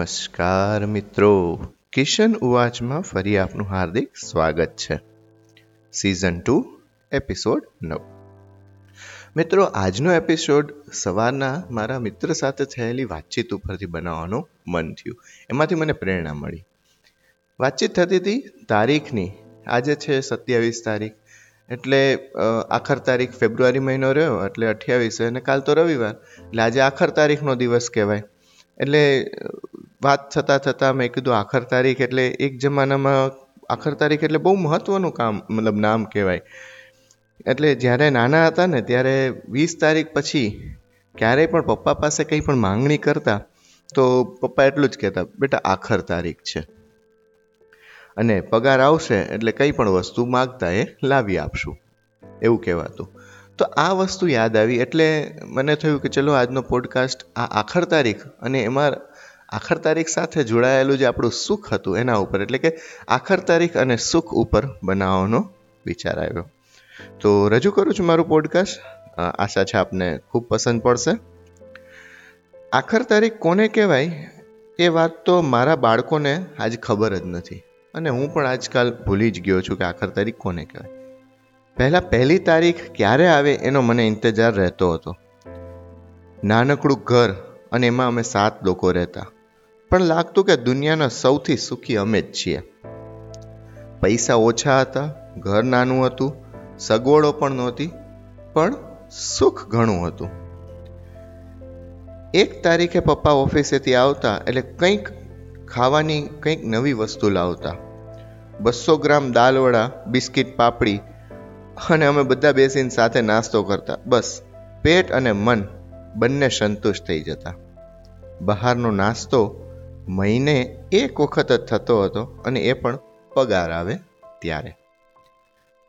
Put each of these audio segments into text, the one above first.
નમસ્કાર મિત્રો. કિશન ઉવાચમાં ફરી આપનું હાર્દિક સ્વાગત છે. સિઝન ટુ એપિસોડ નવ. મિત્રો, આજનો એપિસોડ સવારના મારા મિત્ર સાથે થયેલી વાતચીત ઉપરથી બનાવવાનું મન થયું. એમાંથી મને પ્રેરણા મળી. વાતચીત થતી હતી તારીખની. આજે છે સત્યાવીસ તારીખ. એટલે આખર તારીખ ફેબ્રુઆરી મહિનો રહ્યો, એટલે અઠ્યાવીસ અને કાલ તો રવિવાર. એટલે આજે આખર તારીખનો દિવસ કહેવાય. એટલે વાત થતાં થતાં મેં કીધું, આખર તારીખ એટલે એક જમાનામાં આખર તારીખ એટલે બહુ મહત્ત્વનું કામ, મતલબ નામ કહેવાય. એટલે જ્યારે નાના હતા ને, ત્યારે વીસ તારીખ પછી ક્યારેય પણ પપ્પા પાસે કંઈ પણ માંગણી કરતા, તો પપ્પા એટલું જ કહેતા, બેટા, આખર તારીખ છે. અને પગાર આવશે એટલે કંઈ પણ વસ્તુ માગતા એ લાવી આપશું, એવું કહેવાતું. તો આ વસ્તુ યાદ આવી એટલે મને થયું કે ચલો, આજનો પોડકાસ્ટ આ આખર તારીખ અને એમાં આખર તારીખ સાથે જોડાયેલું જે આપણું સુખ હતું એના ઉપર, એટલે કે આખર તારીખ અને સુખ ઉપર બનાવવાનો વિચાર આવ્યો. તો રજૂ કરું છું મારું પોડકાસ્ટ આશા છે આપને ખૂબ પસંદ પડશે. આખર તારીખ કોને કહેવાય? એ વાત તો મારા બાળકોને આજ ખબર જ નથી. અને હું પણ આજકાલ ભૂલી જ ગયો છું કે આખર તારીખ કોને કહેવાય. પહેલાં પહેલી તારીખ ક્યારે આવે એનો મને ઇંતજાર રહેતો હતો. નાનકડું ઘર અને એમાં અમે સાત લોકો રહેતા. પણ લાગતું કે દુનિયાના સૌથી સુખી અમે જ છીએ. પૈસા ઓછા હતા, ઘર નાનું હતું, સગવડો પણ નહોતી, પણ સુખ ઘણું હતું. એક તારીખે પપ્પા ઓફિસેથી આવતા એટલે કંઈક ખાવાની કંઈક નવી વસ્તુ લાવતા. બસો ગ્રામ દાલવડા, બિસ્કિટ પાપડી અને અમે બધા બેસીને સાથે નાસ્તો કરતા. બસ, પેટ અને મન બંને સંતુષ્ટ થઈ જતા. બહારનો નાસ્તો મહિને એક વખત જ થતો હતો અને એ પણ પગાર આવે ત્યારે.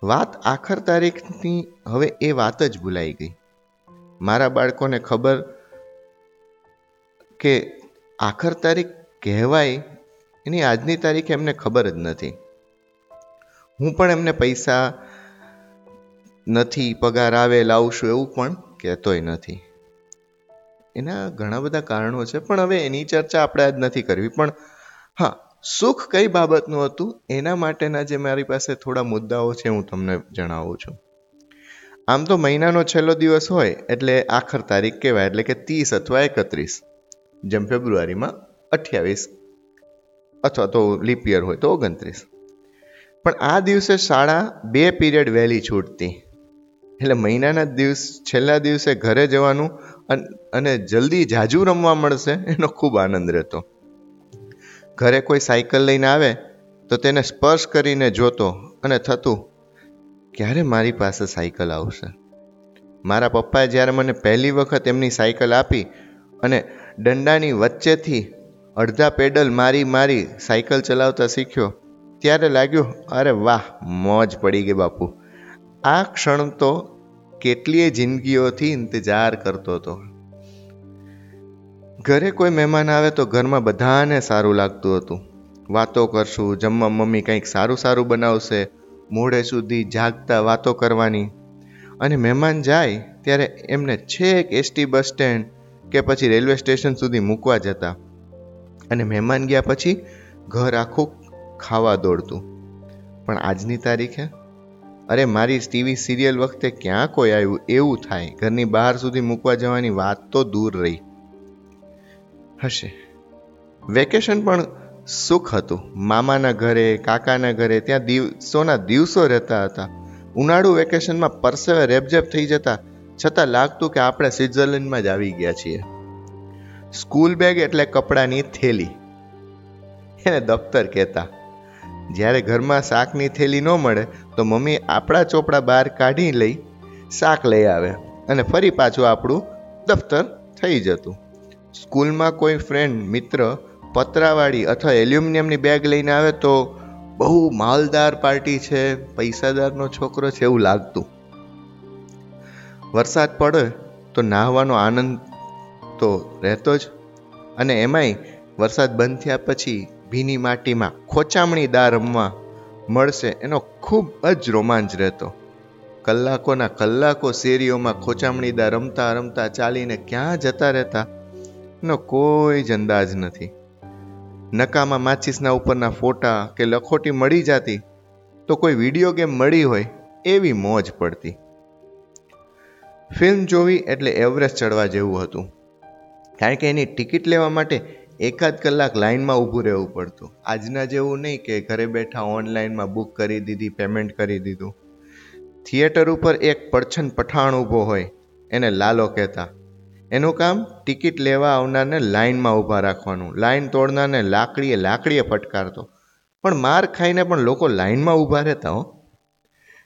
વાત આખર તારીખની હવે એ વાત જ ભૂલાઈ ગઈ. મારા બાળકોને ખબર કે આખર તારીખ કહેવાય એની આજની તારીખે એમને ખબર જ નથી. હું પણ એમને પૈસા નથી, પગાર આવે, લાવશું એવું પણ કહેતોય નથી. એના ઘણા બધા કારણો છે, પણ હવે એની ચર્ચા આપણે આજ નથી કરવી. પણ હા, સુખ કઈ બાબતનું હતું? એના માટેના જે મારી પાસે થોડા મુદ્દાઓ છે, હું તમને જણાવું છું. આમ તો મહિનાનો છેલ્લો દિવસ હોય, એટલે આખર તારીખ કહેવાય, એટલે કે ત્રીસ અથવા એકત્રીસ, જેમ ફેબ્રુઆરીમાં અઠ્યાવીસ અથવા તો લીપ યર હોય તો ઓગણત્રીસ. પણ આ દિવસે શાળા બે પીરિયડ વહેલી છૂટતી. એટલે મહિનાના દિવસ, છેલ્લા દિવસે ઘરે જવાનું અને જલ્દી જાજુ રમવા મળશે, એનો ખૂબ આનંદ રહેતો. ઘરે કોઈ સાયકલ લઈને આવે, તો તેને સ્પર્શ કરીને જોતો અને થતું, ક્યારે મારી પાસે સાયકલ આવશે? મારા પપ્પાએ જ્યારે મને પહેલી વખત એમની સાયકલ આપી અને દંડાની વચ્ચેથી અડધા પેડલ મારી મારી સાયકલ ચલાવતા શીખ્યો, ત્યારે લાગ્યું, અરે વાહ, મોજ પડી ગઈ બાપુ. આ ક્ષણ તો કેટલીય જિંદગીઓથી ઇંતજાર કરતો હતો. ઘરે કોઈ મહેમાન આવે તો ઘરમાં બધાને સારું લાગતું હતું. વાતો કરશું, જમવા મમ્મી કંઈક સારું સારું બનાવશે મોડે સુધી જાગતા વાતો કરવાની. અને મહેમાન જાય ત્યારે એમને છેક એસટી બસ સ્ટેન્ડ કે પછી રેલવે સ્ટેશન સુધી મૂકવા જતા. અને મહેમાન ગયા પછી ઘર આખું ખાવા દોડતું. પણ આજની તારીખે અરે, મારી ટીવી સિરિયલ વખતે ક્યાં કોઈ આવ્યું? એવું થાય. ઘરની બહાર સુધી મૂકવા જવાની વાત તો દૂર રહી. હશે. વેકેશન પણ સુખ હતું. મામાના ઘરે, કાકાના ઘરે ત્યાં દિવસોના દિવસો રહેતા હતા. ઉનાળુ વેકેશનમાં પરસેવે રેબઝેબ થઈ જતા, છતાં લાગતું કે આપણે સ્વિટ્ઝરલેન્ડમાં જ આવી ગયા છીએ. સ્કૂલ બેગ એટલે કપડાની થેલી. એને દફતર કહેતા. જ્યારે ઘરમાં શાકની થેલી ન મળે, તો મમ્મી આપણા ચોપડા બહાર કાઢી લઈ શાક લઈ આવે અને ફરી પાછું આપણું દફતર થઈ જતું. સ્કૂલમાં કોઈ ફ્રેન્ડ મિત્ર, પતરાવાળી અથવા એલ્યુમિનિયમની બેગ લઈને આવે તો બહુ માલદાર પાર્ટી છે, પૈસાદારનો છોકરો છે એવું લાગતું. વરસાદ પડે તો નાહવાનો આનંદ તો રહેતો જ અને એમાંય વરસાદ બંધ થયા પછી ભીની માટીમાં ખોચામણી રમવા મળશે. એનો ખૂબ જ રોમાંચ રહેતો. કલાકોના કલાકો શેરીઓમાં ખોચામણી રમતા રમતા ચાલીને ક્યાં જતા રહેતા? નો કોઈ જ અંદાજ નથી. નકામાં માચિસના ઉપરના ફોટા કે લખોટી મળી જતી તો કોઈ વીડિયો ગેમ મળી હોય એવી મોજ પડતી. ફિલ્મ જોવી એટલે એવરેસ્ટ ચડવા જેવું હતું. કારણ કે એની ટિકિટ લેવા માટે એકાદ કલાક લાઇનમાં ઊભું રહેવું પડતું. આજના જેવું નહીં કે ઘરે બેઠા ઓનલાઈનમાં બુક કરી દીધી, પેમેન્ટ કરી દીધું. થિયેટર ઉપર એક પડછન પઠાણ ઊભો હોય, એને લાલો કહેતા. એનું કામ? ટિકિટ લેવા આવનારને લાઇનમાં ઊભા રાખવાનું. લાઇન તોડનારને લાકડીએ લાકડીએ ફટકારતો. પણ માર ખાઈને પણ લોકો લાઇનમાં ઊભા રહેતા હો.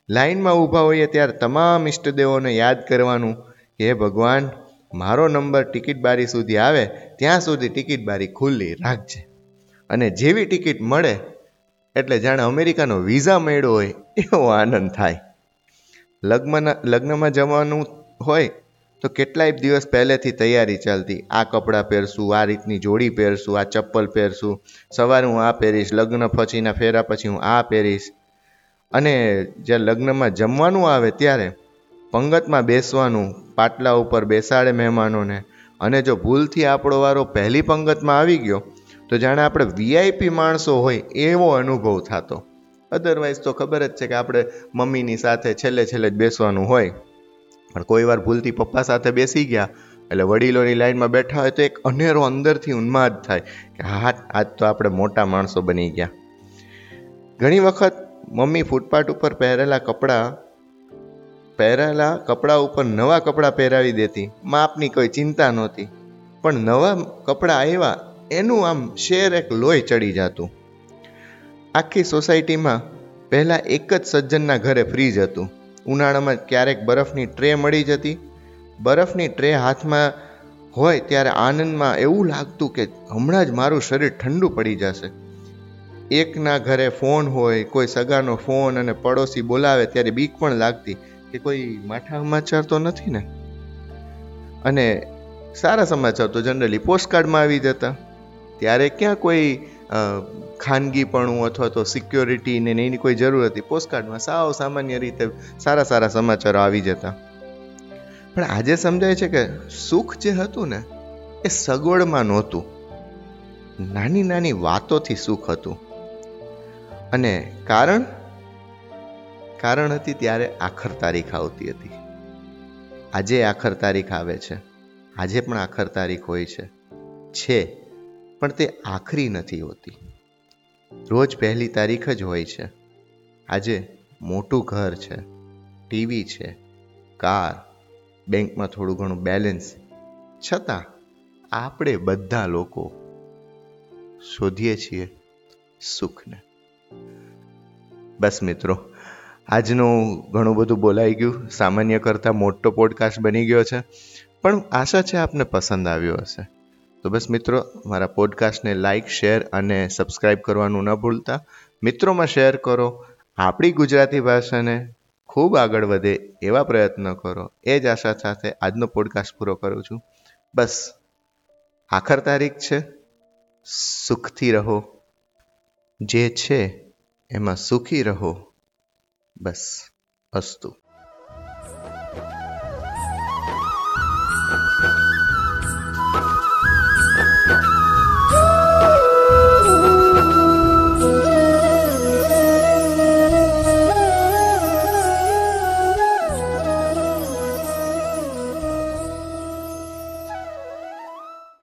લાઇનમાં ઊભા હોઈએ ત્યારે તમામ ઈષ્ટદેવોને યાદ કરવાનું કે, હે ભગવાન મારો નંબર ટિકિટ બારી સુધી આવે, ત્યાં સુધી ટિકિટ બારી ખુલ્લી રાખજે. અને જેવી ટિકિટ મળે, એટલે જાણે અમેરિકાનો વિઝા મળ્યો હોય, એવો આનંદ થાય. લગ્નના, લગ્નમાં જવાનું હોય, તો કેટલાય દિવસ પહેલેથી તૈયારી ચાલતી. આ કપડાં પહેરશું, આ રીતની જોડી પહેરશું, આ ચપ્પલ પહેરશું. સવારે હું આ પહેરીશ, લગ્ન પછીના ફેરા પછી હું આ પહેરીશ. અને જ્યારે લગ્નમાં જમવાનું આવે ત્યારે પંગતમાં બેસવાનું, પાટલા ઉપર બેસાડે મહેમાનોને. અને જો ભૂલથી આપણો વારો પહેલી પંગતમાં આવી ગયો, તો જાણે આપણે વીઆઈપી માણસો હોય એવો અનુભવ થતો. અધરવાઇઝ તો ખબર જ છે કે આપણે મમ્મીની સાથે છેલ્લે છેલ્લે જ બેસવાનું હોય. પણ કોઈ વાર ભૂલથી પપ્પા સાથે બેસી ગયા, એટલે વડીલોની લાઈનમાં બેઠા હોય તો એક અનેરો અંદરથી ઉન્માદ થાય કે હા, આજ તો આપણે મોટા માણસો બની ગયા. ઘણી વખત મમ્મી ફૂટપાથ ઉપર પહેરેલા કપડાં પહેરેલા કપડાં ઉપર નવા કપડાં પહેરાવી દેતી. માપની કોઈ ચિંતા નહોતી. પણ નવા કપડાં આવ્યા, એનું આમ શેર એક લોહી ચડી જતું. આખી સોસાયટીમાં પહેલાં એક જ સજ્જનના ઘરે ફ્રીજ હતું. ઉનાળામાં ક્યારેક બરફની ટ્રે મળી જતી. બરફની ટ્રે હાથમાં હોય ત્યારે આનંદમાં એવું લાગતું કે હમણાં જ મારું શરીર ઠંડુ પડી જશે. એકના ઘરે ફોન હોય, કોઈ સગાનો ફોન અને પડોશી બોલાવે ત્યારે બીક પણ લાગતી. કે કોઈ માઠા સમાચાર તો નથી ને? અને સારા સમાચાર તો જનરલી પોસ્ટકાર્ડમાં આવી જતા. ત્યારે ક્યાં કોઈ ખાનગીપણું અથવા તો સિક્યોરિટી ને એની કોઈ જરૂર હતી? પોસ્ટકાર્ડમાં સાવ સામાન્ય રીતે સારા સારા સમાચારો આવી જતા. પણ આજે સમજાય છે કે સુખ જે હતું ને, એ સગવડમાં નહોતું. નાની નાની વાતોથી સુખ હતું. અને કારણ? કારણ હતી ત્યારે આખર તારીખ આવતી હતી. આજે આખર તારીખ આવે છે. આજે પણ આખર તારીખ હોય છે. છે, પણ તે આખરી નથી હોતી. રોજ પહેલી તારીખ જ હોય છે. આજે મોટું ઘર છે. ટીવી છે. કાર. બેંકમાં થોડું ઘણું બેલેન્સ. છતાં, આપણે બધા લોકો શોધીએ છીએ સુખને. બસ મિત્રો આજનું ઘણું બધું બોલાઈ ગયું. સામાન્ય કરતાં મોટો પોડકાસ્ટ બની ગયો છે. પણ આશા છે આપને પસંદ આવ્યો હશે. તો બસ મિત્રો, મારા પોડકાસ્ટને લાઇક શેર અને સબસ્ક્રાઇબ કરવાનું ન ભૂલતા. મિત્રોમાં શેર કરો. આપણી ગુજરાતી ભાષાને ખૂબ આગળ વધે એવા પ્રયત્ન કરો. એ જ આશા સાથે આજનો પોડકાસ્ટ પૂરો કરું છું. બસ, આખર તારીખ છે. સુખથી રહો. જે છે, એમાં સુખી રહો. બસ અસ્તુ